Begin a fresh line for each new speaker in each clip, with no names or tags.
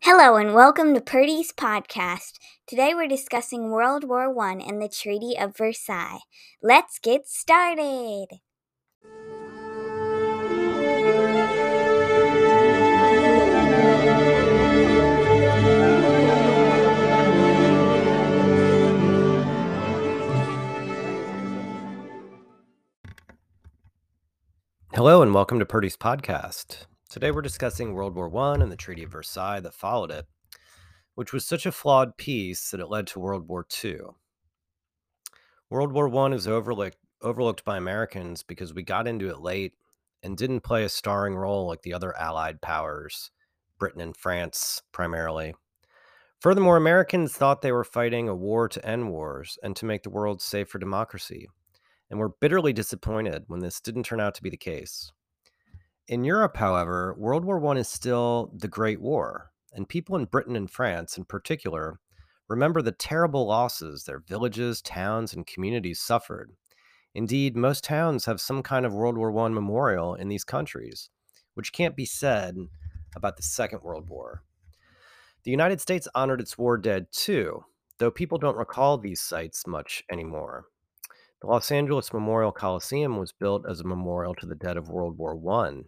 Hello and welcome to Purdy's podcast. Today we're discussing World War I and the Treaty of Versailles. Let's get started.
Hello and welcome to Purdy's podcast. Today we're discussing World War I and the Treaty of Versailles that followed it, which was such a flawed peace that it led to World War II. World War I is overlooked, overlooked by Americans because we got into it late and didn't play a starring role like the other Allied powers, Britain and France primarily. Furthermore, Americans thought they were fighting a war to end wars and to make the world safe for democracy and were bitterly disappointed when this didn't turn out to be the case. In Europe, however, World War I is still the Great War, and people in Britain and France in particular remember the terrible losses their villages, towns, and communities suffered. Indeed, most towns have some kind of World War I memorial in these countries, which can't be said about the Second World War. The United States honored its war dead too, though people don't recall these sites much anymore. The Los Angeles Memorial Coliseum was built as a memorial to the dead of World War I,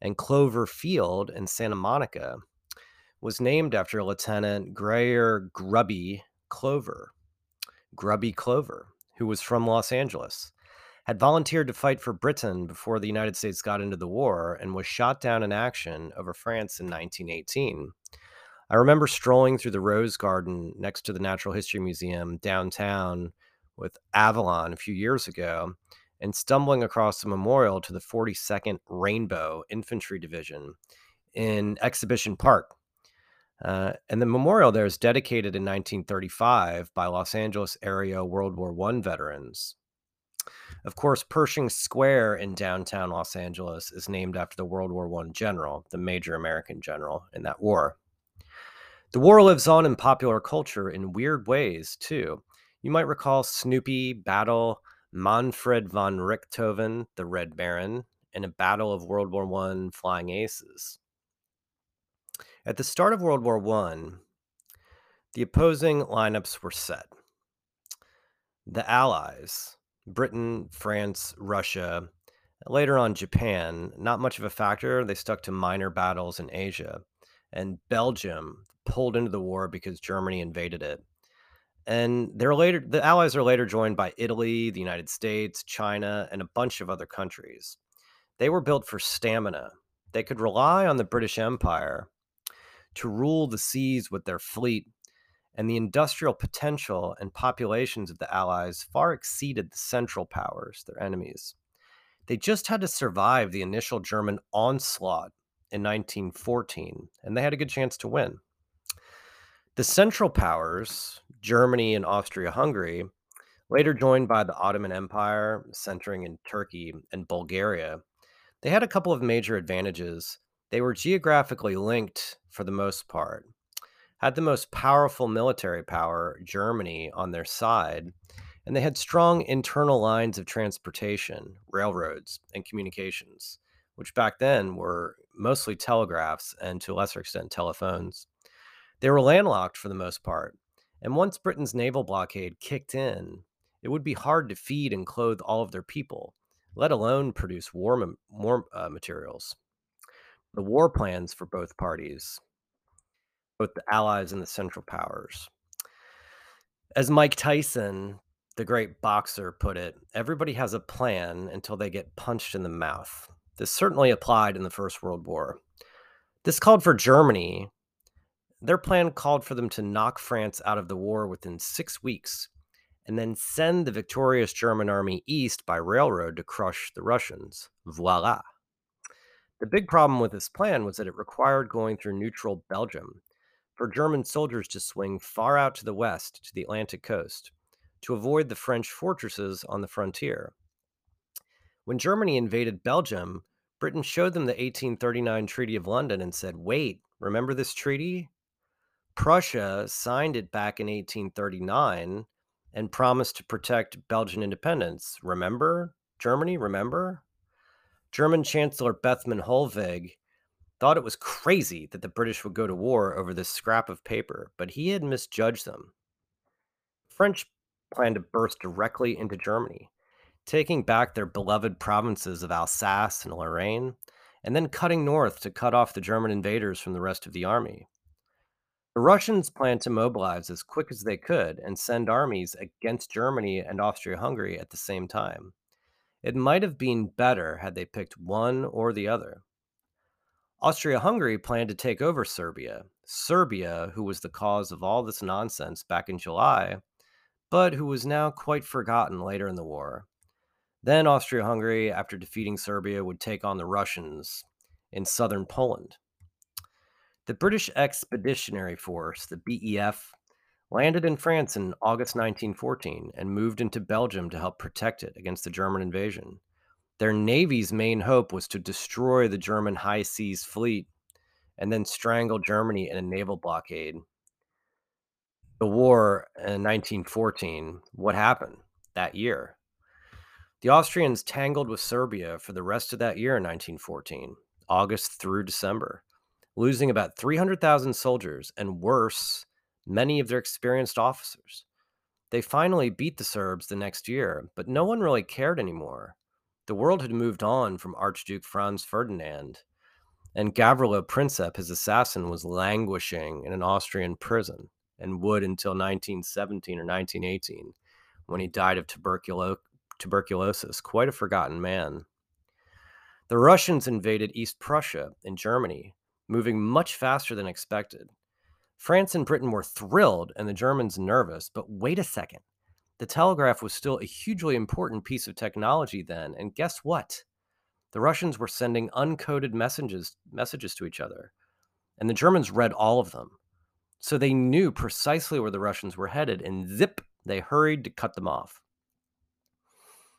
and Clover Field in Santa Monica was named after Lieutenant Greayer Grubby Clover. Grubby Clover, who was from Los Angeles, had volunteered to fight for Britain before the United States got into the war and was shot down in action over France in 1918. I remember strolling through the Rose Garden next to the Natural History Museum downtown with Avalon a few years ago and stumbling across a memorial to the 42nd Rainbow Infantry Division in Exhibition Park. Uh, and the memorial there is dedicated in 1935 by Los Angeles area World War I veterans. Of course, Pershing Square in downtown Los Angeles is named after the World War I general, the major American general in that war. The war lives on in popular culture in weird ways, too. You might recall Snoopy battle Manfred von Richthofen, the Red Baron, in a battle of World War I flying aces. At the start of World War I, the opposing lineups were set. The Allies, Britain, France, Russia, later on Japan, not much of a factor. They stuck to minor battles in Asia. And Belgium pulled into the war because Germany invaded it and they're later the allies are later joined by Italy, the United States, China, and a bunch of other countries. They were built for stamina. They could rely on the British Empire to rule the seas with their fleet, and the industrial potential and populations of the allies far exceeded the central powers, their enemies. They just had to survive the initial German onslaught in 1914, and they had a good chance to win. The Central Powers, Germany and Austria Hungary, later joined by the Ottoman Empire, centering in Turkey and Bulgaria, they had a couple of major advantages. They were geographically linked for the most part, had the most powerful military power, Germany, on their side, and they had strong internal lines of transportation, railroads, and communications, which back then were mostly telegraphs and to a lesser extent telephones. They were landlocked for the most part, and once Britain's naval blockade kicked in, it would be hard to feed and clothe all of their people, let alone produce war, war uh, materials. The war plans for both parties, both the Allies and the Central Powers. As Mike Tyson, the great boxer, put it, everybody has a plan until they get punched in the mouth. This certainly applied in the First World War. This called for Germany their plan called for them to knock France out of the war within six weeks and then send the victorious German army east by railroad to crush the Russians. Voila. The big problem with this plan was that it required going through neutral Belgium for German soldiers to swing far out to the west to the Atlantic coast to avoid the French fortresses on the frontier. When Germany invaded Belgium, Britain showed them the 1839 Treaty of London and said, Wait, remember this treaty? Prussia signed it back in 1839 and promised to protect Belgian independence. Remember? Germany, remember? German Chancellor Bethmann Hollweg thought it was crazy that the British would go to war over this scrap of paper, but he had misjudged them. French planned to burst directly into Germany, taking back their beloved provinces of Alsace and Lorraine, and then cutting north to cut off the German invaders from the rest of the army. The Russians planned to mobilize as quick as they could and send armies against Germany and Austria Hungary at the same time. It might have been better had they picked one or the other. Austria Hungary planned to take over Serbia, Serbia, who was the cause of all this nonsense back in July, but who was now quite forgotten later in the war. Then Austria Hungary, after defeating Serbia, would take on the Russians in southern Poland. The British Expeditionary Force, the BEF, landed in France in August 1914 and moved into Belgium to help protect it against the German invasion. Their navy's main hope was to destroy the German high seas fleet and then strangle Germany in a naval blockade. The war in 1914, what happened that year? The Austrians tangled with Serbia for the rest of that year in 1914, August through December losing about 300,000 soldiers and worse, many of their experienced officers. They finally beat the Serbs the next year, but no one really cared anymore. The world had moved on from Archduke Franz Ferdinand, and Gavrilo Princip, his assassin, was languishing in an Austrian prison and would until 1917 or 1918 when he died of tuberculo- tuberculosis, quite a forgotten man. The Russians invaded East Prussia and Germany, moving much faster than expected. France and Britain were thrilled and the Germans nervous, but wait a second. The telegraph was still a hugely important piece of technology then, and guess what? The Russians were sending uncoded messages messages to each other, and the Germans read all of them. So they knew precisely where the Russians were headed, and zip, they hurried to cut them off.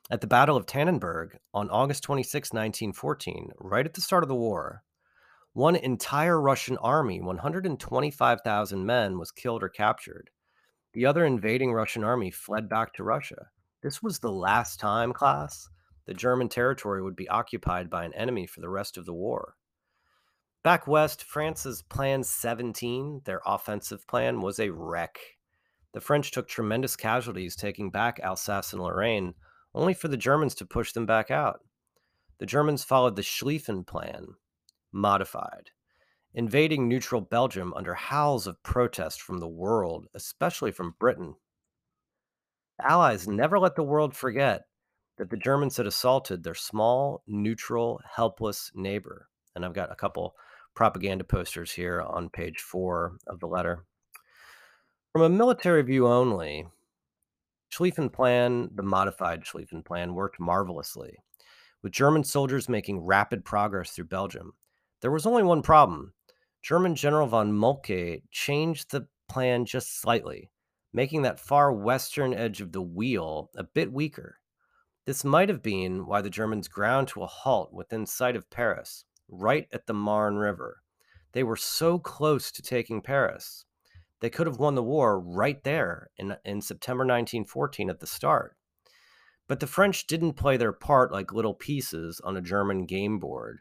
At the Battle of Tannenberg on August 26, 1914, right at the start of the war, one entire Russian army, 125,000 men, was killed or captured. The other invading Russian army fled back to Russia. This was the last time, class, the German territory would be occupied by an enemy for the rest of the war. Back west, France's Plan 17, their offensive plan, was a wreck. The French took tremendous casualties taking back Alsace and Lorraine, only for the Germans to push them back out. The Germans followed the Schlieffen Plan, modified, invading neutral Belgium under howls of protest from the world, especially from Britain. Allies never let the world forget that the Germans had assaulted their small, neutral, helpless neighbor. And I've got a couple propaganda posters here on page four of the letter. From a military view only, Schlieffen Plan, the modified Schlieffen Plan, worked marvelously, with German soldiers making rapid progress through Belgium. There was only one problem. German General von Moltke changed the plan just slightly, making that far western edge of the wheel a bit weaker. This might have been why the Germans ground to a halt within sight of Paris, right at the Marne River. They were so close to taking Paris. They could have won the war right there in, in September 1914 at the start. But the French didn't play their part like little pieces on a German game board.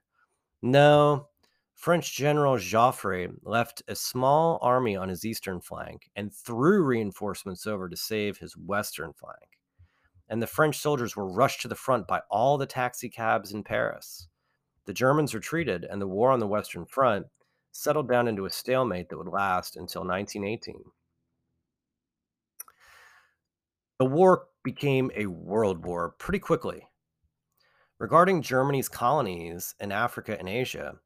No, French General Joffre left a small army on his eastern flank and threw reinforcements over to save his western flank. And the French soldiers were rushed to the front by all the taxicabs in Paris. The Germans retreated, and the war on the Western Front settled down into a stalemate that would last until 1918. The war became a world war pretty quickly Regarding Germany's colonies in Africa and Asia,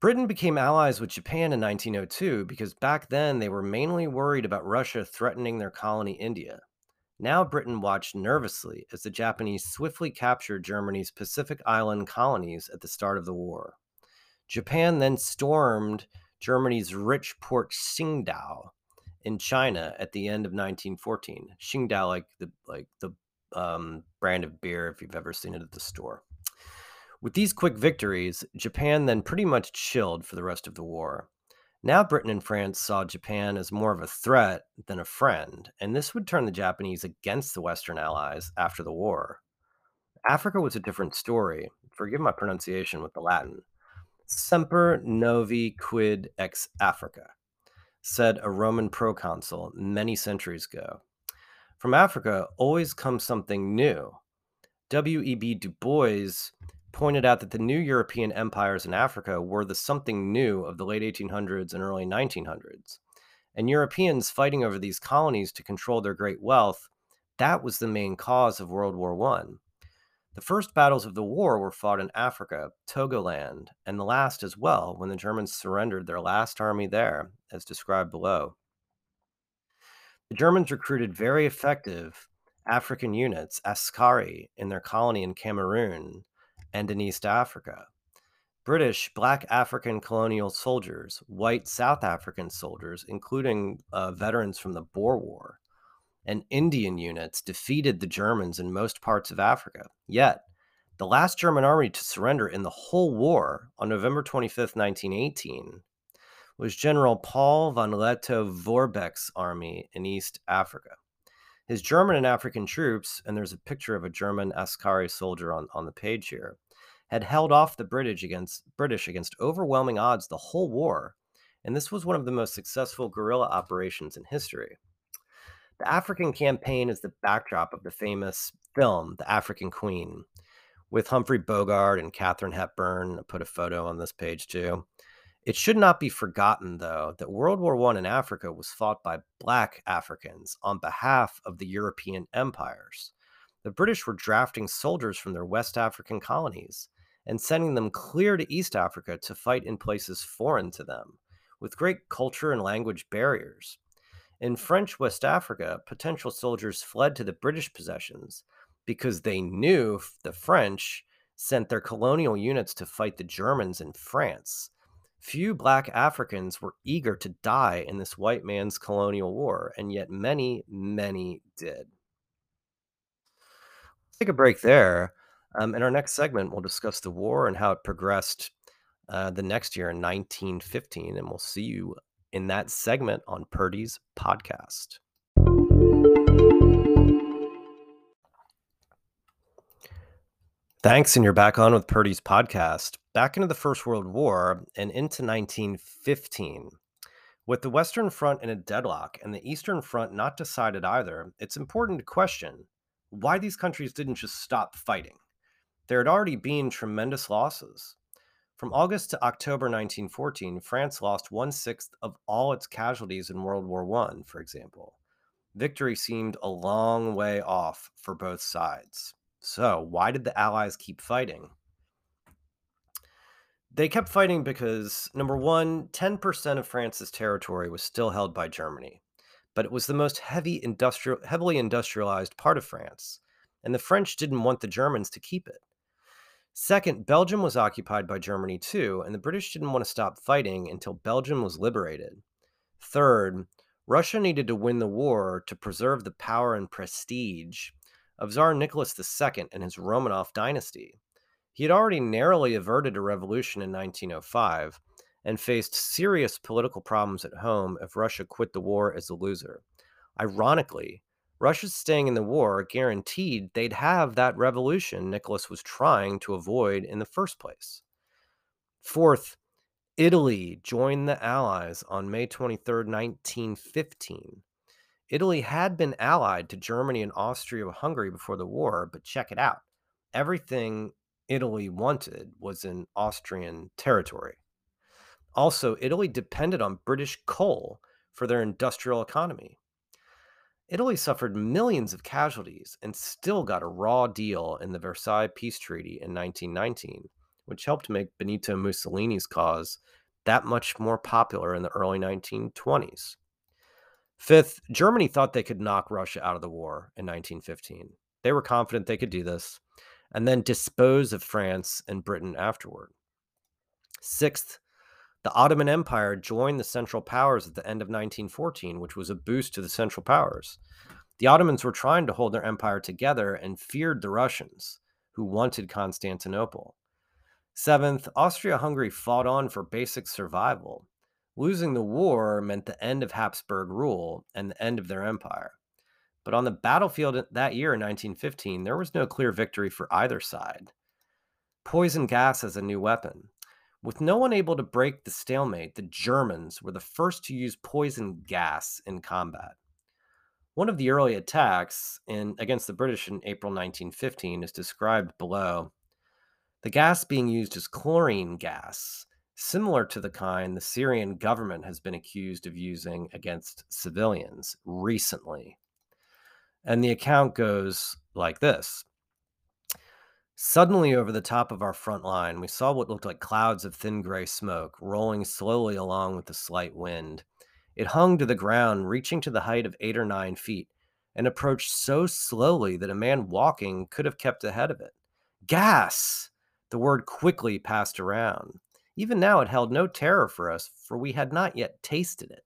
Britain became allies with Japan in 1902 because back then they were mainly worried about Russia threatening their colony India. Now Britain watched nervously as the Japanese swiftly captured Germany's Pacific Island colonies at the start of the war. Japan then stormed Germany's rich port Qingdao in China at the end of 1914. Qingdao, like the like the um, brand of beer if you've ever seen it at the store. With these quick victories, Japan then pretty much chilled for the rest of the war. Now, Britain and France saw Japan as more of a threat than a friend, and this would turn the Japanese against the Western Allies after the war. Africa was a different story. Forgive my pronunciation with the Latin. Semper novi quid ex Africa, said a Roman proconsul many centuries ago. From Africa always comes something new. W.E.B. Du Bois pointed out that the new European empires in Africa were the something new of the late 1800s and early 1900s. And Europeans fighting over these colonies to control their great wealth, that was the main cause of World War I. The first battles of the war were fought in Africa, Togoland, and the last as well when the Germans surrendered their last army there, as described below. The Germans recruited very effective African units, Askari, in their colony in Cameroon and in East Africa. British black African colonial soldiers, white South African soldiers, including uh, veterans from the Boer War, and Indian units defeated the Germans in most parts of Africa. Yet, the last German army to surrender in the whole war on November 25, 1918, was General Paul von Lettow-Vorbeck's army in East Africa. His German and African troops, and there's a picture of a German Askari soldier on, on the page here, had held off the British against British against overwhelming odds the whole war, and this was one of the most successful guerrilla operations in history. The African campaign is the backdrop of the famous film The African Queen, with Humphrey Bogart and Katharine Hepburn. I put a photo on this page too. It should not be forgotten, though, that World War I in Africa was fought by Black Africans on behalf of the European empires. The British were drafting soldiers from their West African colonies and sending them clear to East Africa to fight in places foreign to them, with great culture and language barriers. In French West Africa, potential soldiers fled to the British possessions because they knew the French sent their colonial units to fight the Germans in France Few black Africans were eager to die in this white man's colonial war, and yet many, many did. Let's take a break there. Um, in our next segment, we'll discuss the war and how it progressed uh, the next year in 1915, and we'll see you in that segment on Purdy's podcast. Thanks, and you're back on with Purdy's podcast. Back into the First World War and into 1915. With the Western Front in a deadlock and the Eastern Front not decided either, it's important to question why these countries didn't just stop fighting. There had already been tremendous losses. From August to October 1914, France lost one sixth of all its casualties in World War I, for example. Victory seemed a long way off for both sides. So, why did the Allies keep fighting? They kept fighting because, number one, 10% of France's territory was still held by Germany, but it was the most heavy industrial, heavily industrialized part of France, and the French didn't want the Germans to keep it. Second, Belgium was occupied by Germany too, and the British didn't want to stop fighting until Belgium was liberated. Third, Russia needed to win the war to preserve the power and prestige of Tsar Nicholas II and his Romanov dynasty. He had already narrowly averted a revolution in 1905 and faced serious political problems at home if Russia quit the war as a loser. Ironically, Russia's staying in the war guaranteed they'd have that revolution Nicholas was trying to avoid in the first place. Fourth, Italy joined the Allies on May 23, 1915. Italy had been allied to Germany and Austria Hungary before the war, but check it out. Everything Italy wanted was in Austrian territory. Also, Italy depended on British coal for their industrial economy. Italy suffered millions of casualties and still got a raw deal in the Versailles Peace Treaty in 1919, which helped make Benito Mussolini's cause that much more popular in the early 1920s. Fifth, Germany thought they could knock Russia out of the war in 1915. They were confident they could do this and then dispose of France and Britain afterward. Sixth, the Ottoman Empire joined the Central Powers at the end of 1914, which was a boost to the Central Powers. The Ottomans were trying to hold their empire together and feared the Russians, who wanted Constantinople. Seventh, Austria Hungary fought on for basic survival Losing the war meant the end of Habsburg rule and the end of their empire. But on the battlefield that year in 1915, there was no clear victory for either side. Poison gas as a new weapon. With no one able to break the stalemate, the Germans were the first to use poison gas in combat. One of the early attacks in, against the British in April 1915 is described below. The gas being used is chlorine gas, similar to the kind the Syrian government has been accused of using against civilians recently. And the account goes like this Suddenly, over the top of our front line, we saw what looked like clouds of thin gray smoke rolling slowly along with the slight wind. It hung to the ground, reaching to the height of eight or nine feet, and approached so slowly that a man walking could have kept ahead of it. Gas! The word quickly passed around. Even now, it held no terror for us, for we had not yet tasted it.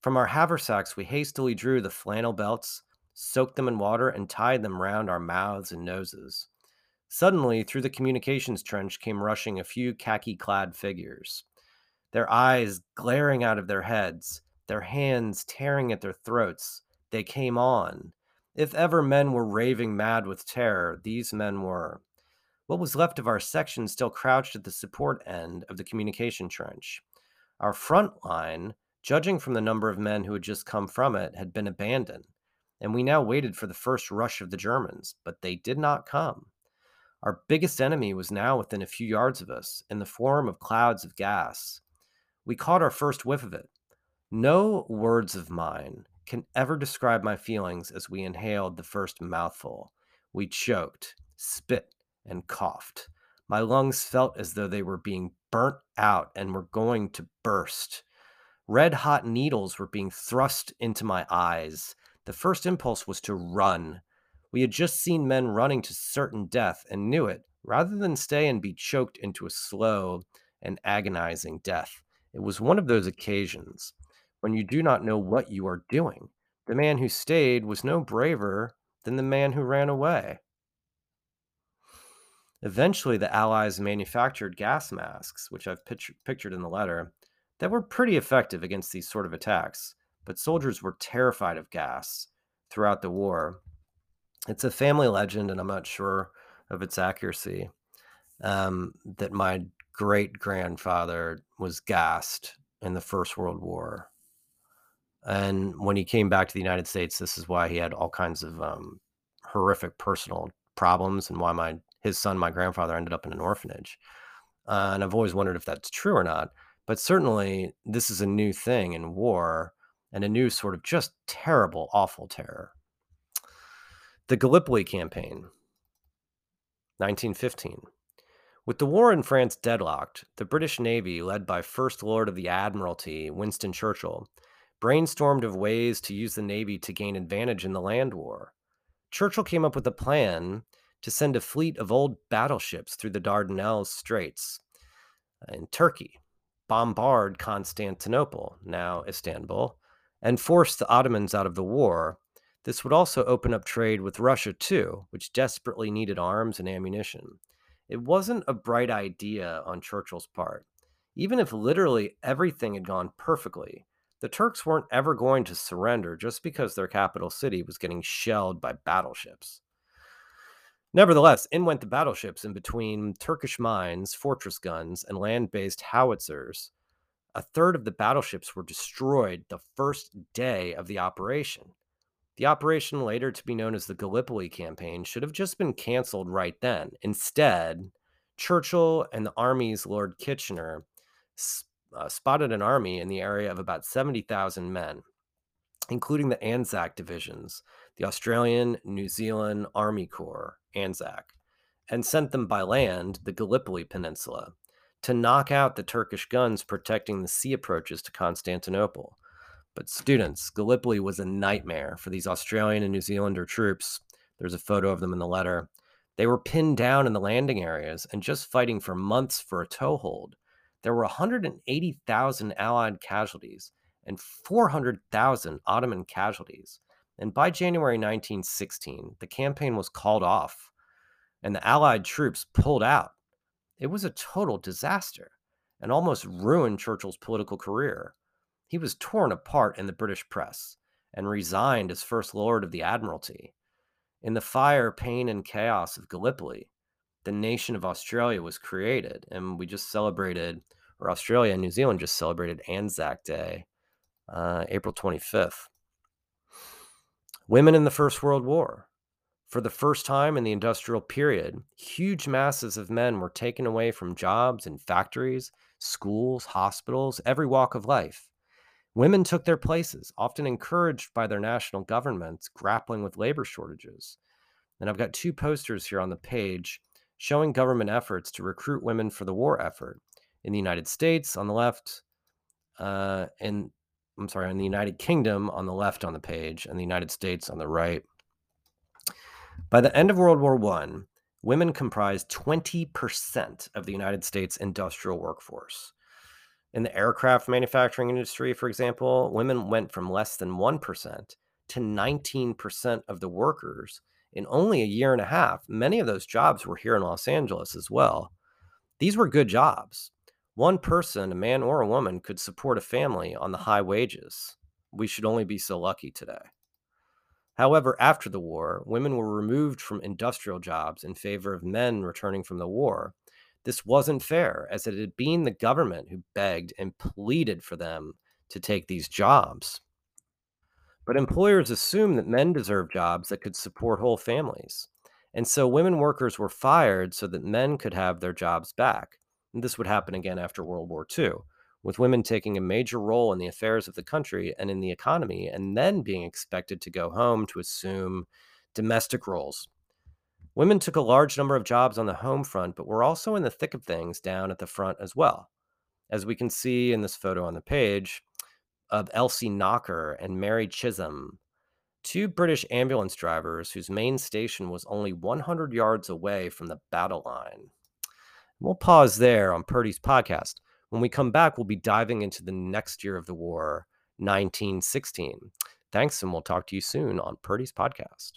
From our haversacks, we hastily drew the flannel belts, soaked them in water, and tied them round our mouths and noses. Suddenly, through the communications trench came rushing a few khaki clad figures, their eyes glaring out of their heads, their hands tearing at their throats. They came on. If ever men were raving mad with terror, these men were. What was left of our section still crouched at the support end of the communication trench. Our front line, judging from the number of men who had just come from it, had been abandoned, and we now waited for the first rush of the Germans, but they did not come. Our biggest enemy was now within a few yards of us in the form of clouds of gas. We caught our first whiff of it. No words of mine can ever describe my feelings as we inhaled the first mouthful. We choked, spit, and coughed. My lungs felt as though they were being burnt out and were going to burst. Red hot needles were being thrust into my eyes. The first impulse was to run, we had just seen men running to certain death and knew it, rather than stay and be choked into a slow and agonizing death. It was one of those occasions when you do not know what you are doing. The man who stayed was no braver than the man who ran away. Eventually, the Allies manufactured gas masks, which I've pictured, in the letter, that were pretty effective against these sort of attacks, but soldiers were terrified of gas throughout the war it's a family legend, and I'm not sure of its accuracy. Um, that my great grandfather was gassed in the First World War, and when he came back to the United States, this is why he had all kinds of um, horrific personal problems, and why my his son, my grandfather, ended up in an orphanage. Uh, and I've always wondered if that's true or not. But certainly, this is a new thing in war, and a new sort of just terrible, awful terror. The Gallipoli Campaign, 1915. With the war in France deadlocked, the British Navy, led by First Lord of the Admiralty Winston Churchill, brainstormed of ways to use the Navy to gain advantage in the land war. Churchill came up with a plan to send a fleet of old battleships through the Dardanelles Straits uh, in Turkey, bombard Constantinople, now Istanbul, and force the Ottomans out of the war this would also open up trade with Russia too, which desperately needed arms and ammunition. It wasn't a bright idea on Churchill's part. Even if literally everything had gone perfectly, the Turks weren't ever going to surrender just because their capital city was getting shelled by battleships. Nevertheless, in went the battleships in between Turkish mines, fortress guns, and land based howitzers. A third of the battleships were destroyed the first day of the operation. The operation, later to be known as the Gallipoli campaign, should have just been canceled right then. Instead, Churchill and the Army's Lord Kitchener uh, spotted an army in the area of about 70,000 men, including the Anzac divisions, the Australian New Zealand Army Corps, ANZAC, and sent them by land, the Gallipoli Peninsula, to knock out the Turkish guns protecting the sea approaches to Constantinople. But students, Gallipoli was a nightmare for these Australian and New Zealander troops. There's a photo of them in the letter. They were pinned down in the landing areas and just fighting for months for a toehold. There were 180,000 Allied casualties and 400,000 Ottoman casualties. And by January 1916, the campaign was called off and the Allied troops pulled out. It was a total disaster and almost ruined Churchill's political career. He was torn apart in the British press and resigned as First Lord of the Admiralty. In the fire, pain, and chaos of Gallipoli, the nation of Australia was created. And we just celebrated, or Australia and New Zealand just celebrated Anzac Day, uh, April 25th. Women in the First World War. For the first time in the industrial period, huge masses of men were taken away from jobs in factories, schools, hospitals, every walk of life. Women took their places, often encouraged by their national governments grappling with labor shortages. And I've got two posters here on the page showing government efforts to recruit women for the war effort. In the United States on the left, uh, and I'm sorry, in the United Kingdom on the left on the page, and the United States on the right. By the end of World War I, women comprised 20% of the United States industrial workforce. In the aircraft manufacturing industry, for example, women went from less than 1% to 19% of the workers in only a year and a half. Many of those jobs were here in Los Angeles as well. These were good jobs. One person, a man or a woman, could support a family on the high wages. We should only be so lucky today. However, after the war, women were removed from industrial jobs in favor of men returning from the war, this wasn't fair, as it had been the government who begged and pleaded for them to take these jobs. But employers assumed that men deserved jobs that could support whole families. And so women workers were fired so that men could have their jobs back. And this would happen again after World War II, with women taking a major role in the affairs of the country and in the economy, and then being expected to go home to assume domestic roles Women took a large number of jobs on the home front, but were also in the thick of things down at the front as well. As we can see in this photo on the page of Elsie Knocker and Mary Chisholm, two British ambulance drivers whose main station was only 100 yards away from the battle line. We'll pause there on Purdy's podcast. When we come back, we'll be diving into the next year of the war, 1916. Thanks, and we'll talk to you soon on Purdy's podcast.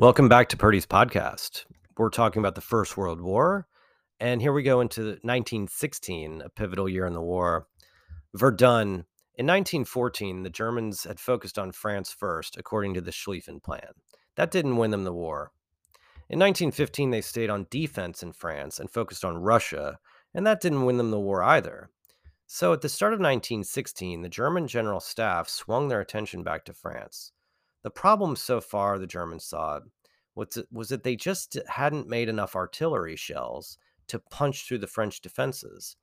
Welcome back to Purdy's podcast. We're talking about the First World War, and here we go into 1916, a pivotal year in the war. Verdun. In 1914, the Germans had focused on France first, according to the Schlieffen Plan. That didn't win them the war. In 1915, they stayed on defense in France and focused on Russia, and that didn't win them the war either. So at the start of 1916, the German General Staff swung their attention back to France. The problem so far, the Germans saw, was, was that they just hadn't made enough artillery shells to punch through the French defenses.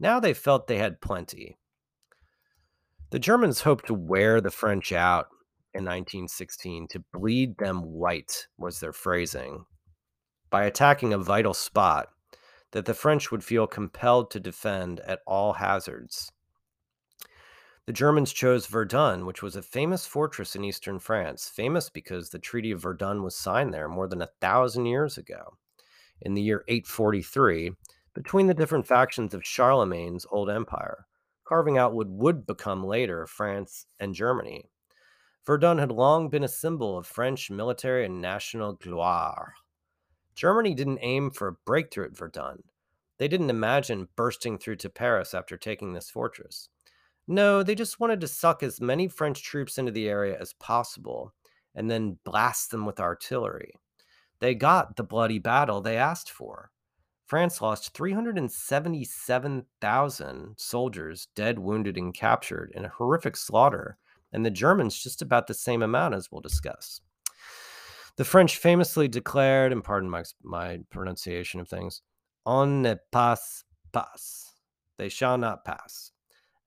Now they felt they had plenty. The Germans hoped to wear the French out in 1916 to bleed them white, was their phrasing, by attacking a vital spot that the French would feel compelled to defend at all hazards. The Germans chose Verdun, which was a famous fortress in eastern France, famous because the Treaty of Verdun was signed there more than a thousand years ago. In the year 843, between the different factions of Charlemagne's old empire, carving out what would become later France and Germany. Verdun had long been a symbol of French military and national gloire. Germany didn't aim for a breakthrough at Verdun. They didn't imagine bursting through to Paris after taking this fortress. No, they just wanted to suck as many French troops into the area as possible and then blast them with artillery. They got the bloody battle they asked for. France lost 377,000 soldiers, dead, wounded, and captured in a horrific slaughter, and the Germans just about the same amount, as we'll discuss. The French famously declared, and pardon my, my pronunciation of things, on ne passe pas. They shall not pass.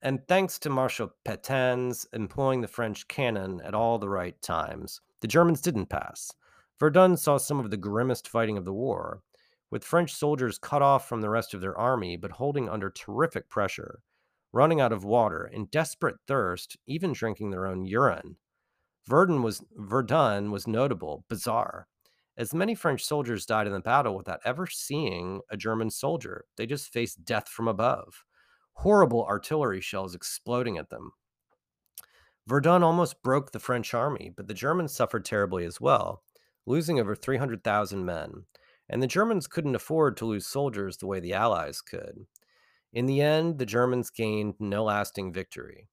And thanks to Marshal Pétain's employing the French cannon at all the right times, the Germans didn't pass. Verdun saw some of the grimmest fighting of the war, with French soldiers cut off from the rest of their army but holding under terrific pressure, running out of water, in desperate thirst, even drinking their own urine. Verdun was, Verdun was notable, bizarre, as many French soldiers died in the battle without ever seeing a German soldier. They just faced death from above horrible artillery shells exploding at them. Verdun almost broke the French army, but the Germans suffered terribly as well, losing over 300,000 men, and the Germans couldn't afford to lose soldiers the way the Allies could. In the end, the Germans gained no lasting victory.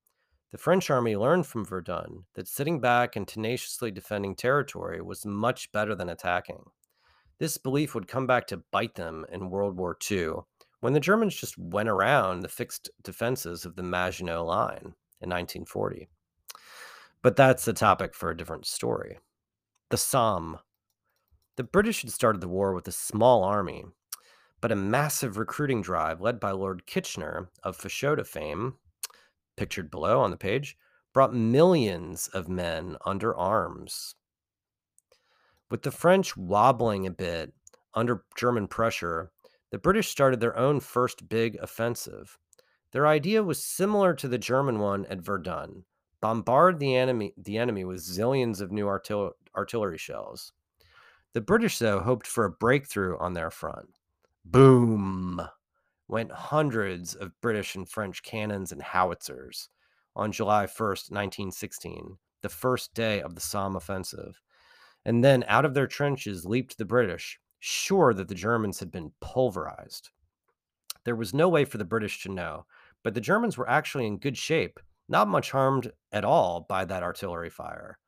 The French army learned from Verdun that sitting back and tenaciously defending territory was much better than attacking. This belief would come back to bite them in World War II when the Germans just went around the fixed defenses of the Maginot Line in 1940. But that's a topic for a different story. The Somme. The British had started the war with a small army, but a massive recruiting drive led by Lord Kitchener of Fashoda fame, pictured below on the page, brought millions of men under arms. With the French wobbling a bit under German pressure, the British started their own first big offensive. Their idea was similar to the German one at Verdun bombard the enemy, the enemy with zillions of new artil- artillery shells. The British, though, hoped for a breakthrough on their front. Boom! Went hundreds of British and French cannons and howitzers on July 1st, 1916, the first day of the Somme offensive. And then out of their trenches leaped the British, sure that the Germans had been pulverized. There was no way for the British to know, but the Germans were actually in good shape, not much harmed at all by that artillery fire.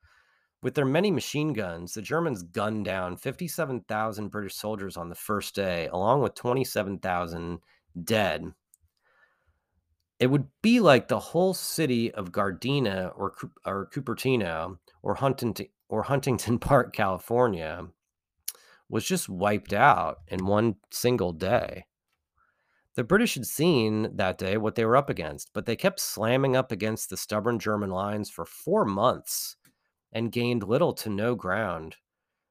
With their many machine guns, the Germans gunned down 57,000 British soldiers on the first day, along with 27,000 dead. It would be like the whole city of Gardena or, or Cupertino or Huntington, or Huntington Park, California, was just wiped out in one single day. The British had seen that day what they were up against, but they kept slamming up against the stubborn German lines for four months and gained little to no ground.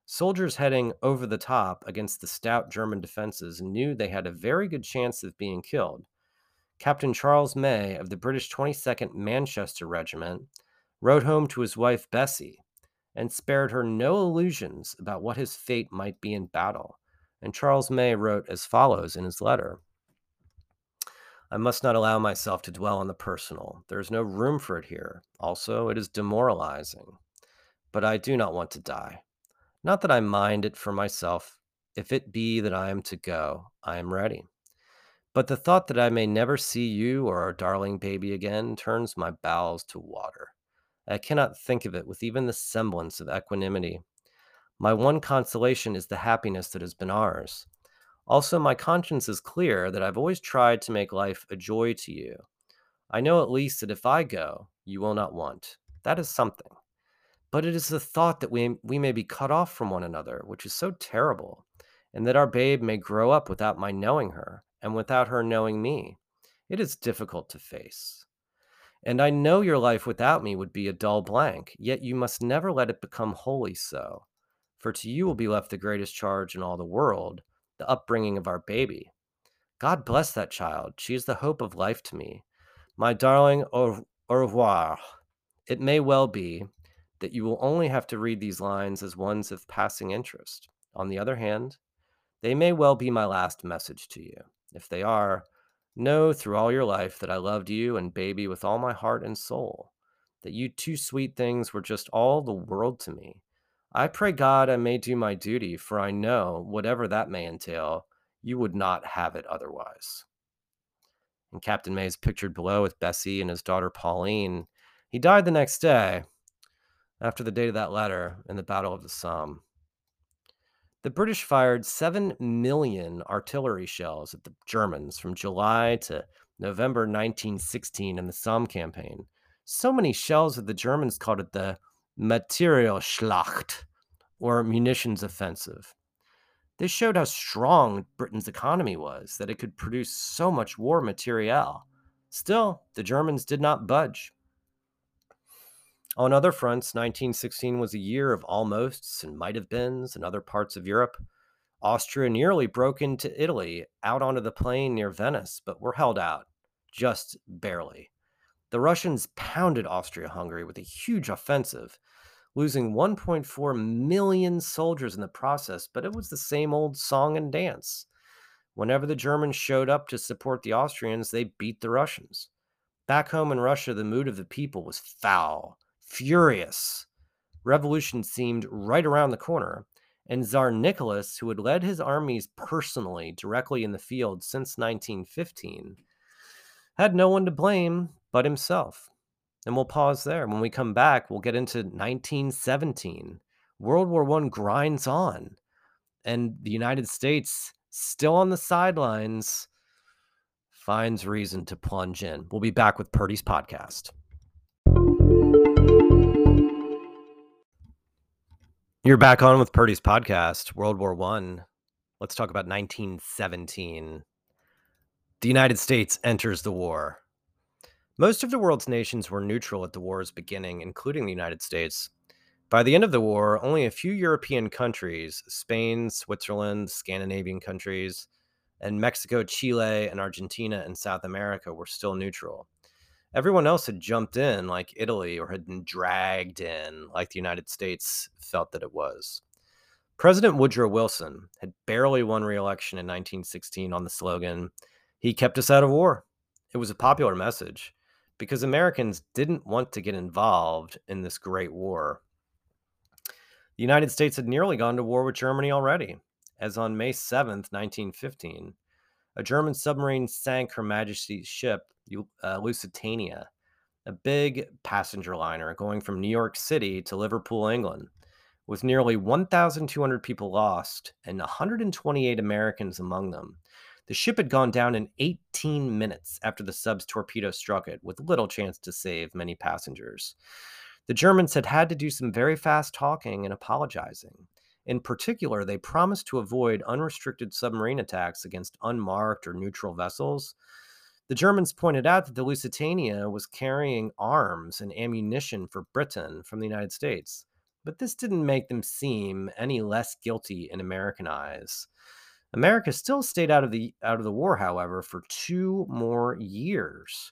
Soldiers heading over the top against the stout German defenses knew they had a very good chance of being killed. Captain Charles May of the British 22nd Manchester Regiment wrote home to his wife Bessie and spared her no illusions about what his fate might be in battle. And Charles May wrote as follows in his letter I must not allow myself to dwell on the personal. There is no room for it here. Also, it is demoralizing. But I do not want to die. Not that I mind it for myself. If it be that I am to go, I am ready. But the thought that I may never see you or our darling baby again turns my bowels to water. I cannot think of it with even the semblance of equanimity. My one consolation is the happiness that has been ours. Also, my conscience is clear that I've always tried to make life a joy to you. I know at least that if I go, you will not want. That is something. But it is the thought that we, we may be cut off from one another, which is so terrible, and that our babe may grow up without my knowing her, and without her knowing me. It is difficult to face. And I know your life without me would be a dull blank, yet you must never let it become wholly so. For to you will be left the greatest charge in all the world the upbringing of our baby. God bless that child. She is the hope of life to me. My darling, au, au revoir. It may well be that you will only have to read these lines as ones of passing interest. On the other hand, they may well be my last message to you. If they are, know through all your life that I loved you and baby with all my heart and soul, that you two sweet things were just all the world to me, I pray God I may do my duty, for I know, whatever that may entail, you would not have it otherwise. And Captain May is pictured below with Bessie and his daughter Pauline. He died the next day, after the date of that letter, in the Battle of the Somme. The British fired 7 million artillery shells at the Germans from July to November 1916 in the Somme campaign. So many shells that the Germans called it the Materialschlacht, or munitions offensive. This showed how strong Britain's economy was, that it could produce so much war material. Still, the Germans did not budge. On other fronts, 1916 was a year of almosts and might have beens in other parts of Europe. Austria nearly broke into Italy out onto the plain near Venice, but were held out, just barely. The Russians pounded Austria Hungary with a huge offensive, losing 1.4 million soldiers in the process, but it was the same old song and dance. Whenever the Germans showed up to support the Austrians, they beat the Russians. Back home in Russia, the mood of the people was foul, furious. Revolution seemed right around the corner, and Tsar Nicholas, who had led his armies personally directly in the field since 1915, had no one to blame but himself. And we'll pause there. When we come back, we'll get into 1917. World War I grinds on, and the United States, still on the sidelines, finds reason to plunge in. We'll be back with Purdy's podcast. You're back on with Purdy's podcast, World War One. Let's talk about 1917. The United States enters the war. Most of the world's nations were neutral at the war's beginning, including the United States. By the end of the war, only a few European countries, Spain, Switzerland, Scandinavian countries, and Mexico, Chile, and Argentina and South America were still neutral. Everyone else had jumped in, like Italy, or had been dragged in, like the United States felt that it was. President Woodrow Wilson had barely won re election in 1916 on the slogan, He kept us out of war. It was a popular message because Americans didn't want to get involved in this great war. The United States had nearly gone to war with Germany already, as on May 7th, 1915, a German submarine sank Her Majesty's ship, uh, Lusitania, a big passenger liner going from New York City to Liverpool, England, with nearly 1,200 people lost and 128 Americans among them. The ship had gone down in 18 minutes after the sub's torpedo struck it, with little chance to save many passengers. The Germans had had to do some very fast talking and apologizing. In particular, they promised to avoid unrestricted submarine attacks against unmarked or neutral vessels. The Germans pointed out that the Lusitania was carrying arms and ammunition for Britain from the United States, but this didn't make them seem any less guilty in American eyes. America still stayed out of the out of the war, however, for two more years.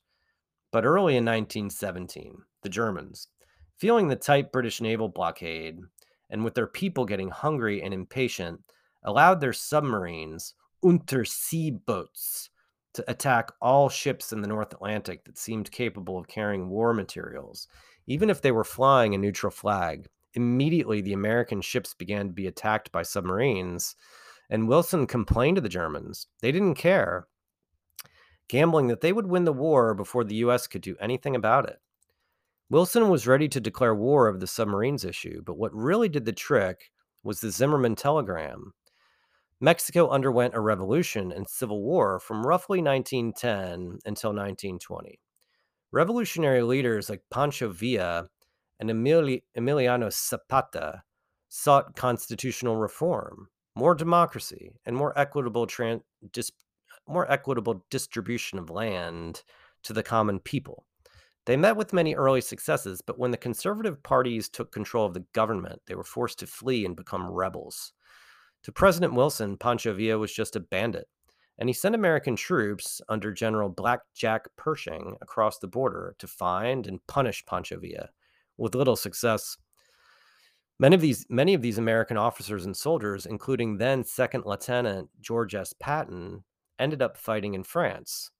But early in 1917, the Germans, feeling the tight British naval blockade, and with their people getting hungry and impatient, allowed their submarines, Unterseeboats, to attack all ships in the North Atlantic that seemed capable of carrying war materials, even if they were flying a neutral flag. Immediately, the American ships began to be attacked by submarines and Wilson complained to the Germans. They didn't care, gambling that they would win the war before the U.S. could do anything about it. Wilson was ready to declare war of the submarines issue, but what really did the trick was the Zimmermann telegram. Mexico underwent a revolution and civil war from roughly 1910 until 1920. Revolutionary leaders like Pancho Villa and Emiliano Zapata sought constitutional reform, more democracy, and more equitable dis- more equitable distribution of land to the common people. They met with many early successes, but when the conservative parties took control of the government, they were forced to flee and become rebels. To President Wilson, Pancho Villa was just a bandit, and he sent American troops under General Black Jack Pershing across the border to find and punish Pancho Villa, with little success. Many of these many of these American officers and soldiers, including then Second Lieutenant George S. Patton, ended up fighting in France.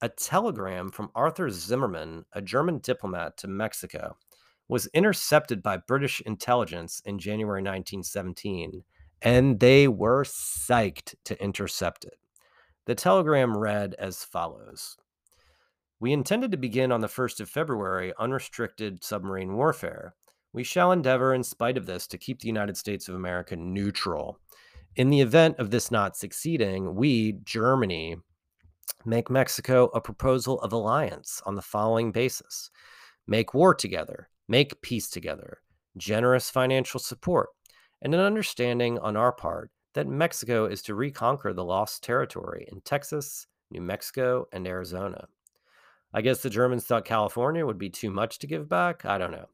A telegram from Arthur Zimmermann, a German diplomat to Mexico, was intercepted by British intelligence in January 1917, and they were psyched to intercept it. The telegram read as follows We intended to begin on the 1st of February unrestricted submarine warfare we shall endeavor, in spite of this, to keep the United States of America neutral. In the event of this not succeeding, we, Germany, make Mexico a proposal of alliance on the following basis make war together, make peace together, generous financial support, and an understanding on our part that Mexico is to reconquer the lost territory in Texas, New Mexico, and Arizona. I guess the Germans thought California would be too much to give back. I don't know.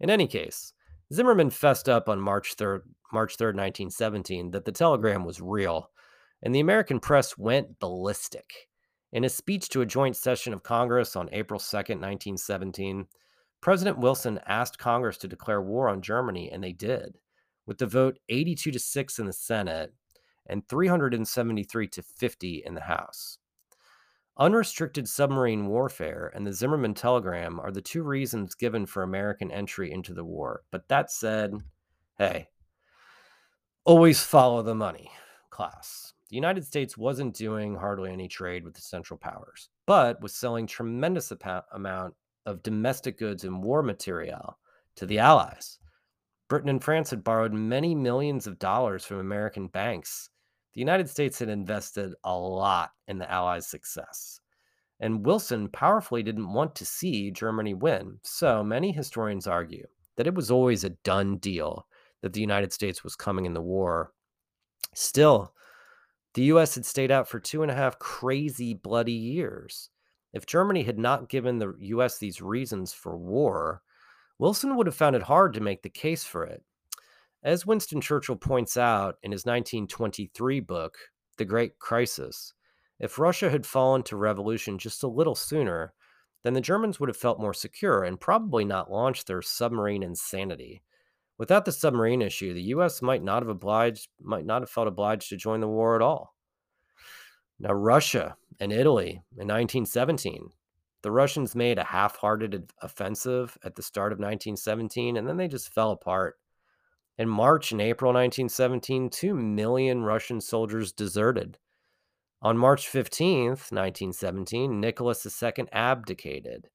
In any case, Zimmermann fessed up on March 3rd, March 3rd, 1917, that the telegram was real, and the American press went ballistic. In a speech to a joint session of Congress on April 2nd, 1917, President Wilson asked Congress to declare war on Germany, and they did, with the vote 82 to 6 in the Senate and 373 to 50 in the House. Unrestricted submarine warfare and the Zimmermann telegram are the two reasons given for American entry into the war. But that said, hey, always follow the money, class. The United States wasn't doing hardly any trade with the Central Powers, but was selling tremendous amount of domestic goods and war material to the Allies. Britain and France had borrowed many millions of dollars from American banks. The United States had invested a lot in the Allies' success. And Wilson powerfully didn't want to see Germany win. So many historians argue that it was always a done deal that the United States was coming in the war. Still, the US had stayed out for two and a half crazy, bloody years. If Germany had not given the US these reasons for war, Wilson would have found it hard to make the case for it. As Winston Churchill points out in his 1923 book, The Great Crisis, if Russia had fallen to revolution just a little sooner, then the Germans would have felt more secure and probably not launched their submarine insanity. Without the submarine issue, the US might not have obliged might not have felt obliged to join the war at all. Now Russia and Italy in 1917. The Russians made a half-hearted offensive at the start of 1917 and then they just fell apart. In March and April 1917, 2 million Russian soldiers deserted. On March 15th, 1917, Nicholas II abdicated,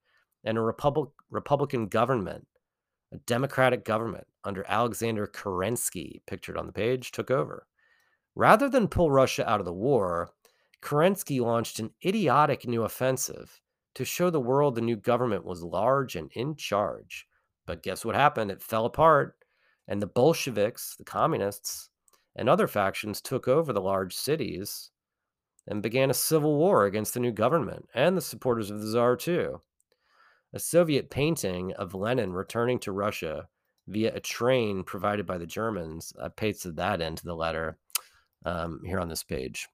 and a Republic, Republican government, a democratic government under Alexander Kerensky, pictured on the page, took over. Rather than pull Russia out of the war, Kerensky launched an idiotic new offensive to show the world the new government was large and in charge. But guess what happened? It fell apart, and the Bolsheviks, the communists, and other factions took over the large cities and began a civil war against the new government and the supporters of the Tsar, too. A Soviet painting of Lenin returning to Russia via a train provided by the Germans. I pasted that into the letter um, here on this page.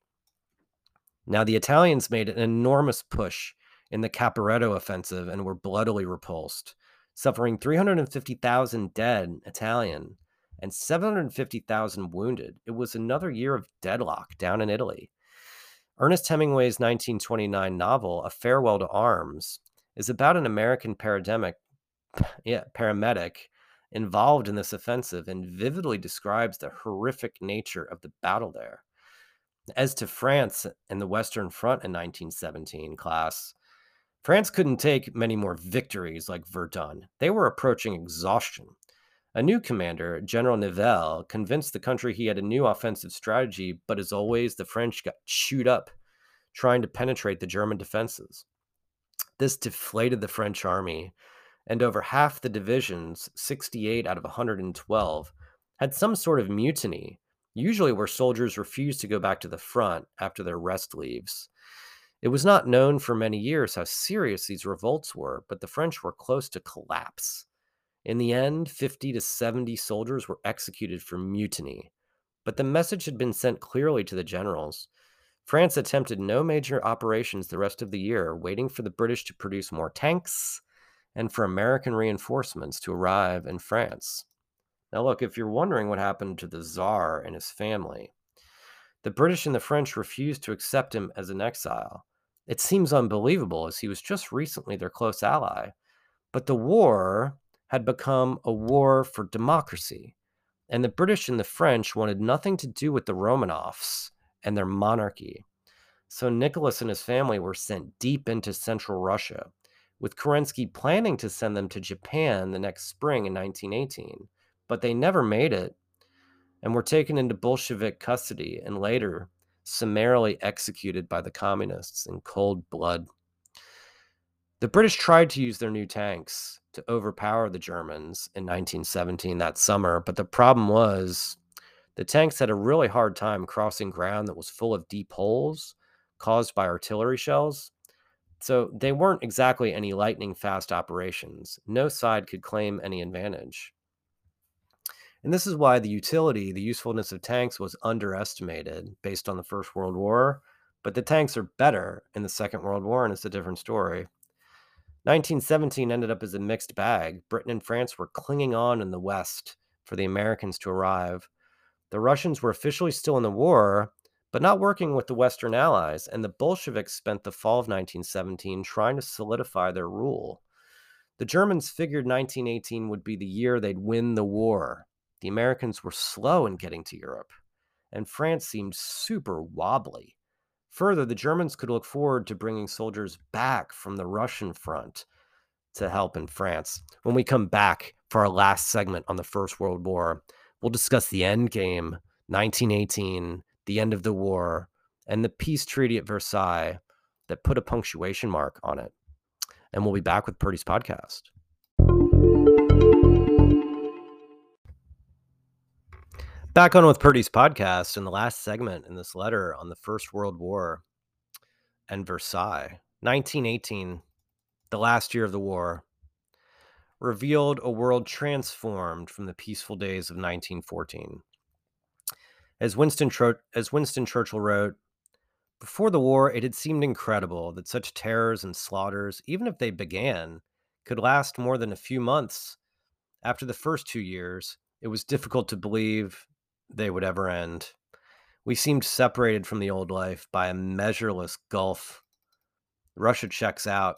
Now, the Italians made an enormous push in the Caporetto offensive and were bloodily repulsed, suffering 350,000 dead Italian and 750,000 wounded. It was another year of deadlock down in Italy. Ernest Hemingway's 1929 novel, A Farewell to Arms, is about an American paramedic, yeah, paramedic involved in this offensive and vividly describes the horrific nature of the battle there. As to France and the Western Front in 1917 class, France couldn't take many more victories like Verdun. They were approaching exhaustion. A new commander, General Nivelle, convinced the country he had a new offensive strategy, but as always, the French got chewed up trying to penetrate the German defenses. This deflated the French army, and over half the divisions, 68 out of 112, had some sort of mutiny, usually where soldiers refused to go back to the front after their rest leaves. It was not known for many years how serious these revolts were, but the French were close to collapse. In the end, 50 to 70 soldiers were executed for mutiny, but the message had been sent clearly to the generals. France attempted no major operations the rest of the year, waiting for the British to produce more tanks and for American reinforcements to arrive in France. Now, look, if you're wondering what happened to the Tsar and his family, the British and the French refused to accept him as an exile. It seems unbelievable as he was just recently their close ally. But the war had become a war for democracy, and the British and the French wanted nothing to do with the Romanovs and their monarchy. So Nicholas and his family were sent deep into central Russia, with Kerensky planning to send them to Japan the next spring in 1918. But they never made it and were taken into Bolshevik custody and later summarily executed by the communists in cold blood. The British tried to use their new tanks to overpower the Germans in 1917 that summer, but the problem was the tanks had a really hard time crossing ground that was full of deep holes caused by artillery shells. So they weren't exactly any lightning fast operations. No side could claim any advantage. And this is why the utility, the usefulness of tanks was underestimated based on the First World War. But the tanks are better in the Second World War, and it's a different story. 1917 ended up as a mixed bag. Britain and France were clinging on in the West for the Americans to arrive. The Russians were officially still in the war, but not working with the Western Allies, and the Bolsheviks spent the fall of 1917 trying to solidify their rule. The Germans figured 1918 would be the year they'd win the war. The Americans were slow in getting to Europe, and France seemed super wobbly. Further, the Germans could look forward to bringing soldiers back from the Russian front. to help in France. When we come back for our last segment on the First World War, we'll discuss the end game, 1918, the end of the war, and the peace treaty at Versailles that put a punctuation mark on it. And we'll be back with Purdy's podcast. Back on with Purdy's podcast in the last segment in this letter on the First World War and Versailles. 1918, the last year of the war, revealed a world transformed from the peaceful days of 1914. As Winston, as Winston Churchill wrote, before the war, it had seemed incredible that such terrors and slaughters, even if they began, could last more than a few months. After the first two years, it was difficult to believe they would ever end. We seemed separated from the old life by a measureless gulf. Russia checks out.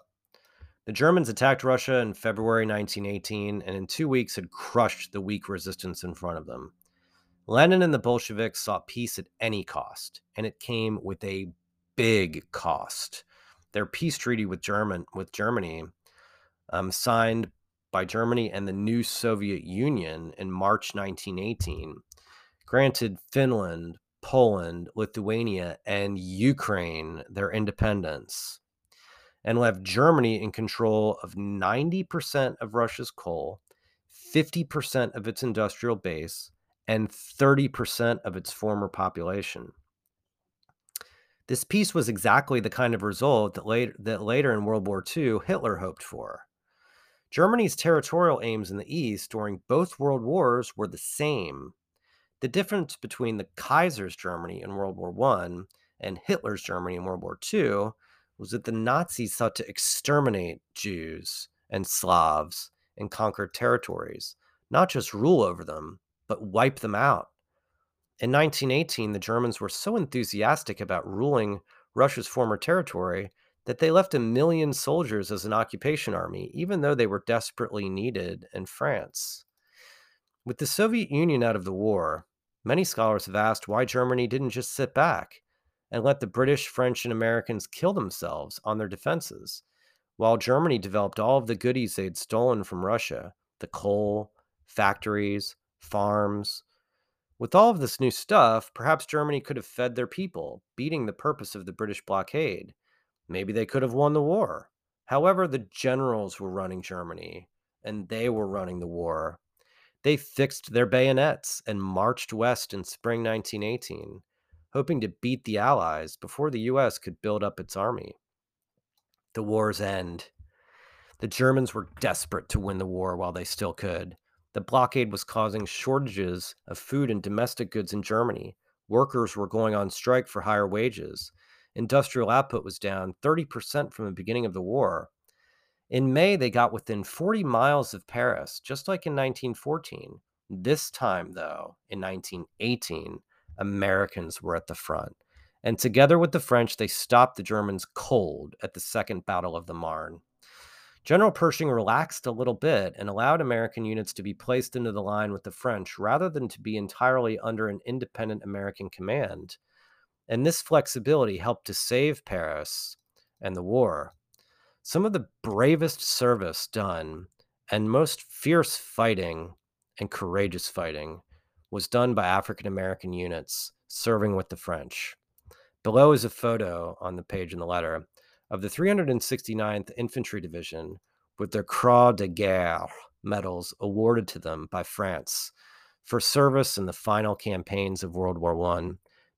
The Germans attacked Russia in February 1918 and in two weeks had crushed the weak resistance in front of them. Lenin and the Bolsheviks sought peace at any cost, and it came with a big cost. Their peace treaty with German with Germany, um, signed by Germany and the new Soviet Union in March 1918, granted Finland, Poland, Lithuania, and Ukraine their independence and left Germany in control of 90% of Russia's coal, 50% of its industrial base, and 30% of its former population. This peace was exactly the kind of result that, late, that later in World War II Hitler hoped for. Germany's territorial aims in the East during both world wars were the same the difference between the Kaiser's Germany in World War I and Hitler's Germany in World War II was that the Nazis sought to exterminate Jews and Slavs in conquered territories, not just rule over them, but wipe them out. In 1918, the Germans were so enthusiastic about ruling Russia's former territory that they left a million soldiers as an occupation army, even though they were desperately needed in France. With the Soviet Union out of the war, many scholars have asked why Germany didn't just sit back and let the British, French, and Americans kill themselves on their defenses, while Germany developed all of the goodies they'd stolen from Russia the coal, factories, farms. With all of this new stuff, perhaps Germany could have fed their people, beating the purpose of the British blockade. Maybe they could have won the war. However, the generals were running Germany, and they were running the war. They fixed their bayonets and marched west in spring 1918, hoping to beat the Allies before the U.S. could build up its army. The war's end. The Germans were desperate to win the war while they still could. The blockade was causing shortages of food and domestic goods in Germany. Workers were going on strike for higher wages. Industrial output was down 30% from the beginning of the war. In May, they got within 40 miles of Paris, just like in 1914. This time, though, in 1918, Americans were at the front. And together with the French, they stopped the Germans cold at the Second Battle of the Marne. General Pershing relaxed a little bit and allowed American units to be placed into the line with the French rather than to be entirely under an independent American command. And this flexibility helped to save Paris and the war. Some of the bravest service done and most fierce fighting and courageous fighting was done by African American units serving with the French. Below is a photo on the page in the letter of the 369th Infantry Division with their Croix de Guerre medals awarded to them by France for service in the final campaigns of World War I.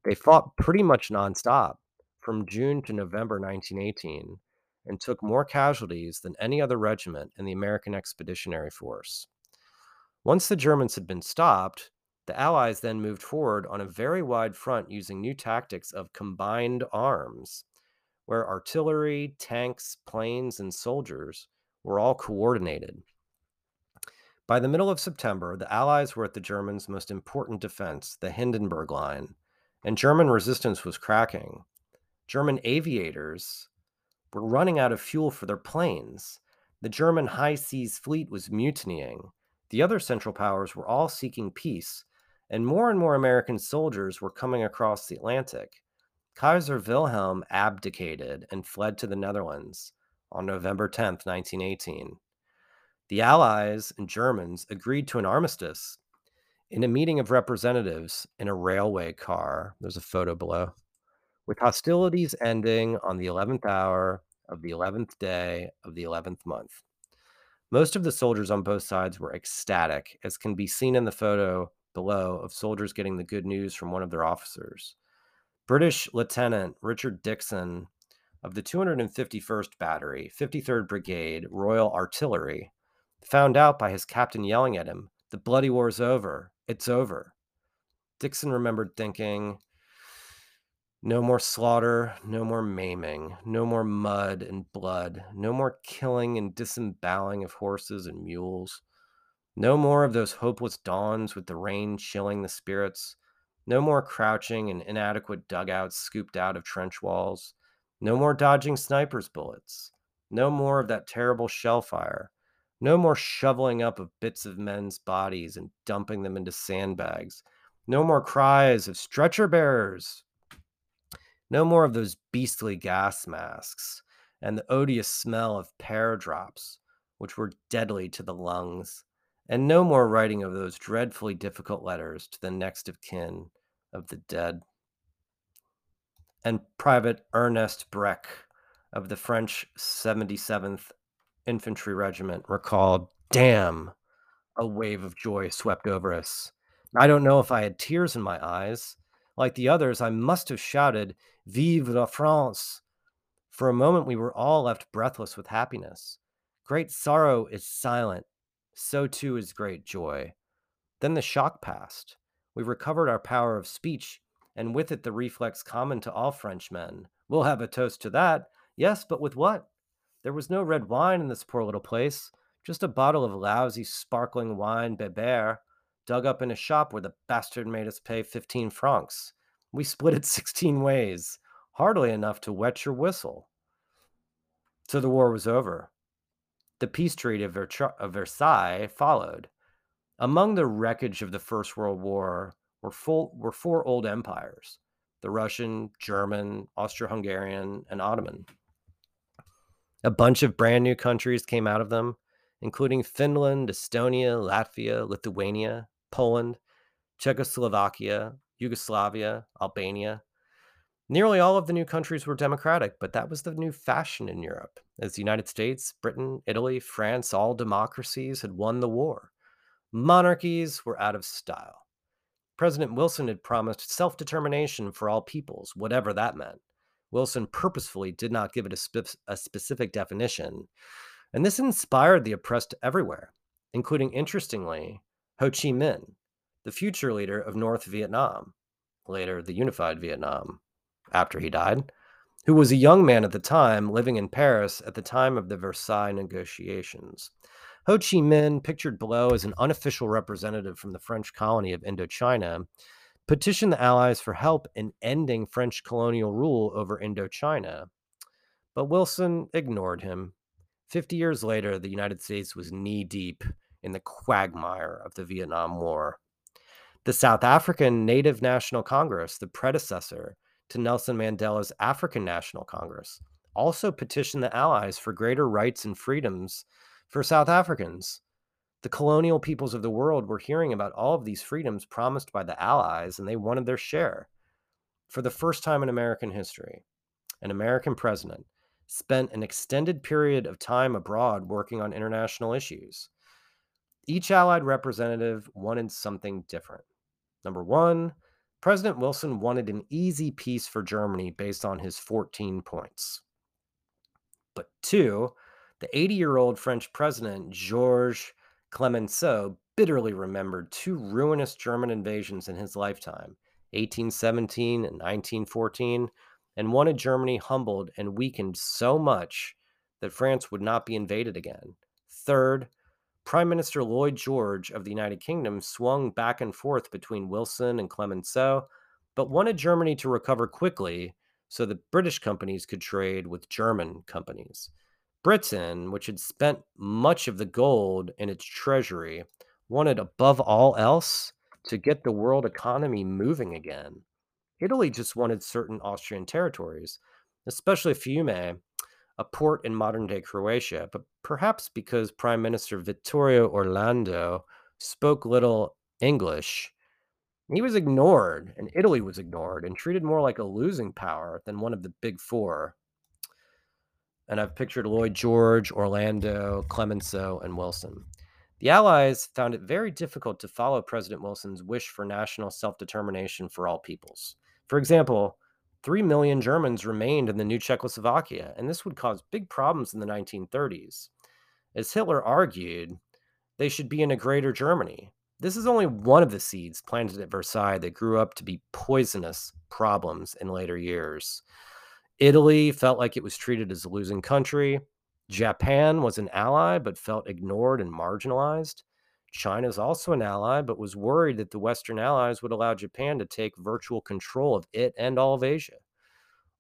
They fought pretty much nonstop from June to November 1918 and took more casualties than any other regiment in the American Expeditionary Force. Once the Germans had been stopped, the Allies then moved forward on a very wide front using new tactics of combined arms, where artillery, tanks, planes, and soldiers were all coordinated. By the middle of September, the Allies were at the Germans' most important defense, the Hindenburg Line, and German resistance was cracking. German aviators were running out of fuel for their planes. The German high seas fleet was mutinying. The other Central Powers were all seeking peace, and more and more American soldiers were coming across the Atlantic. Kaiser Wilhelm abdicated and fled to the Netherlands on November 10, 1918, The Allies and Germans agreed to an armistice in a meeting of representatives in a railway car. There's a photo below. With hostilities ending on the 11th hour of the 11th day of the 11th month. Most of the soldiers on both sides were ecstatic, as can be seen in the photo below of soldiers getting the good news from one of their officers. British Lieutenant Richard Dixon of the 251st Battery, 53rd Brigade, Royal Artillery, found out by his captain yelling at him, The bloody war's over. It's over. Dixon remembered thinking, no more slaughter, no more maiming, no more mud and blood, no more killing and disemboweling of horses and mules, no more of those hopeless dawns with the rain chilling the spirits, no more crouching in inadequate dugouts scooped out of trench walls, no more dodging snipers' bullets, no more of that terrible shell fire, no more shoveling up of bits of men's bodies and dumping them into sandbags, no more cries of stretcher bearers, no more of those beastly gas masks and the odious smell of pear drops, which were deadly to the lungs, and no more writing of those dreadfully difficult letters to the next of kin of the dead. And Private Ernest Breck of the French 77th Infantry Regiment recalled, Damn, a wave of joy swept over us. I don't know if I had tears in my eyes. Like the others, I must have shouted, Vive la France! For a moment, we were all left breathless with happiness. Great sorrow is silent, so too is great joy. Then the shock passed. We recovered our power of speech, and with it the reflex common to all Frenchmen. We'll have a toast to that. Yes, but with what? There was no red wine in this poor little place, just a bottle of lousy sparkling wine Bébert dug up in a shop where the bastard made us pay 15 francs. We split it 16 ways, hardly enough to wet your whistle. So the war was over. The peace treaty of, of Versailles followed. Among the wreckage of the First World War were, full, were four old empires the Russian, German, Austro Hungarian, and Ottoman. A bunch of brand new countries came out of them, including Finland, Estonia, Latvia, Lithuania, Poland, Czechoslovakia, Yugoslavia, Albania. Nearly all of the new countries were democratic, but that was the new fashion in Europe, as the United States, Britain, Italy, France, all democracies had won the war. Monarchies were out of style. President Wilson had promised self determination for all peoples, whatever that meant. Wilson purposefully did not give it a, a specific definition, and this inspired the oppressed everywhere, including, interestingly, Ho Chi Minh, the future leader of North Vietnam, later the unified Vietnam, after he died, who was a young man at the time living in Paris at the time of the Versailles negotiations. Ho Chi Minh, pictured below as an unofficial representative from the French colony of Indochina, petitioned the Allies for help in ending French colonial rule over Indochina. But Wilson ignored him. Fifty years later, the United States was knee deep in the quagmire of the Vietnam War. The South African Native National Congress, the predecessor to Nelson Mandela's African National Congress, also petitioned the Allies for greater rights and freedoms for South Africans. The colonial peoples of the world were hearing about all of these freedoms promised by the Allies, and they wanted their share. For the first time in American history, an American president spent an extended period of time abroad working on international issues. Each Allied representative wanted something different. Number one, President Wilson wanted an easy peace for Germany based on his 14 points. But two, the 80 year old French president, Georges Clemenceau, bitterly remembered two ruinous German invasions in his lifetime, 1817 and 1914, and wanted Germany humbled and weakened so much that France would not be invaded again. Third, Prime Minister Lloyd George of the United Kingdom swung back and forth between Wilson and Clemenceau, but wanted Germany to recover quickly so that British companies could trade with German companies. Britain, which had spent much of the gold in its treasury, wanted above all else to get the world economy moving again. Italy just wanted certain Austrian territories, especially Fiume, a port in modern day Croatia, but perhaps because Prime Minister Vittorio Orlando spoke little English, he was ignored, and Italy was ignored and treated more like a losing power than one of the big four. And I've pictured Lloyd George, Orlando, Clemenceau, and Wilson. The Allies found it very difficult to follow President Wilson's wish for national self determination for all peoples. For example, 3 million Germans remained in the new Czechoslovakia, and this would cause big problems in the 1930s. As Hitler argued, they should be in a greater Germany. This is only one of the seeds planted at Versailles that grew up to be poisonous problems in later years. Italy felt like it was treated as a losing country. Japan was an ally but felt ignored and marginalized. China is also an ally but was worried that the Western allies would allow Japan to take virtual control of it and all of Asia.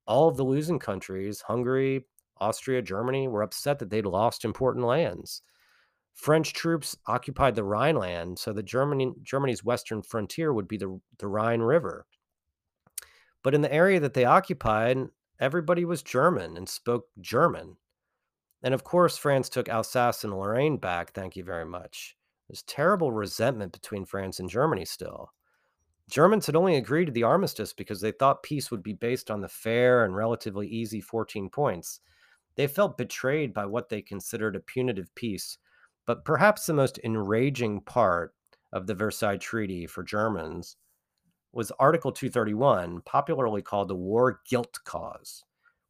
All of the losing countries, Hungary, Austria, Germany, were upset that they'd lost important lands. French troops occupied the Rhineland so that Germany, Germany's western frontier would be the, the Rhine River. But in the area that they occupied, everybody was German and spoke German. And of course, France took Alsace and Lorraine back. Thank you very much. There's terrible resentment between France and Germany still. Germans had only agreed to the armistice because they thought peace would be based on the fair and relatively easy 14 points. They felt betrayed by what they considered a punitive peace. But perhaps the most enraging part of the Versailles Treaty for Germans was Article 231, popularly called the War Guilt Clause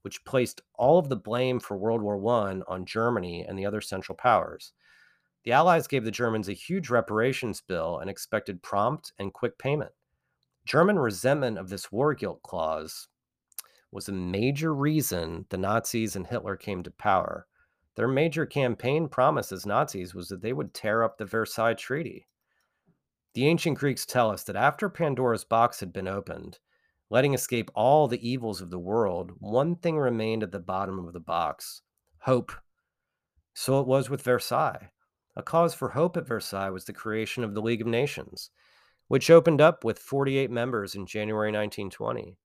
which placed all of the blame for World War I on Germany and the other Central Powers. The Allies gave the Germans a huge reparations bill and expected prompt and quick payment. German resentment of this war guilt clause was a major reason the Nazis and Hitler came to power. Their major campaign promise as Nazis was that they would tear up the Versailles Treaty. The ancient Greeks tell us that after Pandora's box had been opened, Letting escape all the evils of the world, one thing remained at the bottom of the box hope. So it was with Versailles. A cause for hope at Versailles was the creation of the League of Nations, which opened up with 48 members in January 1920.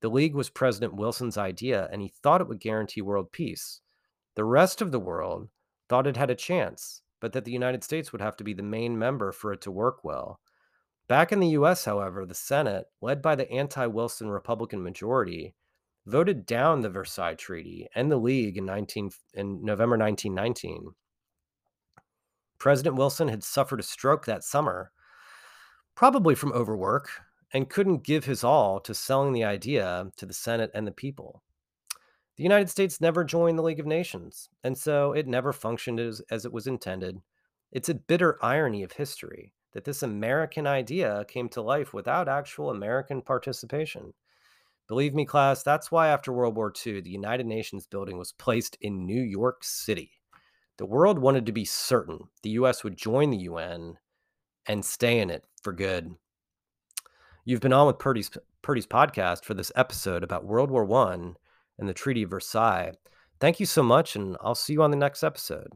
The League was President Wilson's idea, and he thought it would guarantee world peace. The rest of the world thought it had a chance, but that the United States would have to be the main member for it to work well. Back in the US, however, the Senate, led by the anti Wilson Republican majority, voted down the Versailles Treaty and the League in, 19, in November 1919. President Wilson had suffered a stroke that summer, probably from overwork, and couldn't give his all to selling the idea to the Senate and the people. The United States never joined the League of Nations, and so it never functioned as, as it was intended. It's a bitter irony of history that this American idea came to life without actual American participation. Believe me, class, that's why after World War II, the United Nations building was placed in New York City. The world wanted to be certain the US would join the UN and stay in it for good. You've been on with Purdy's, Purdy's podcast for this episode about World War I and the Treaty of Versailles. Thank you so much, and I'll see you on the next episode.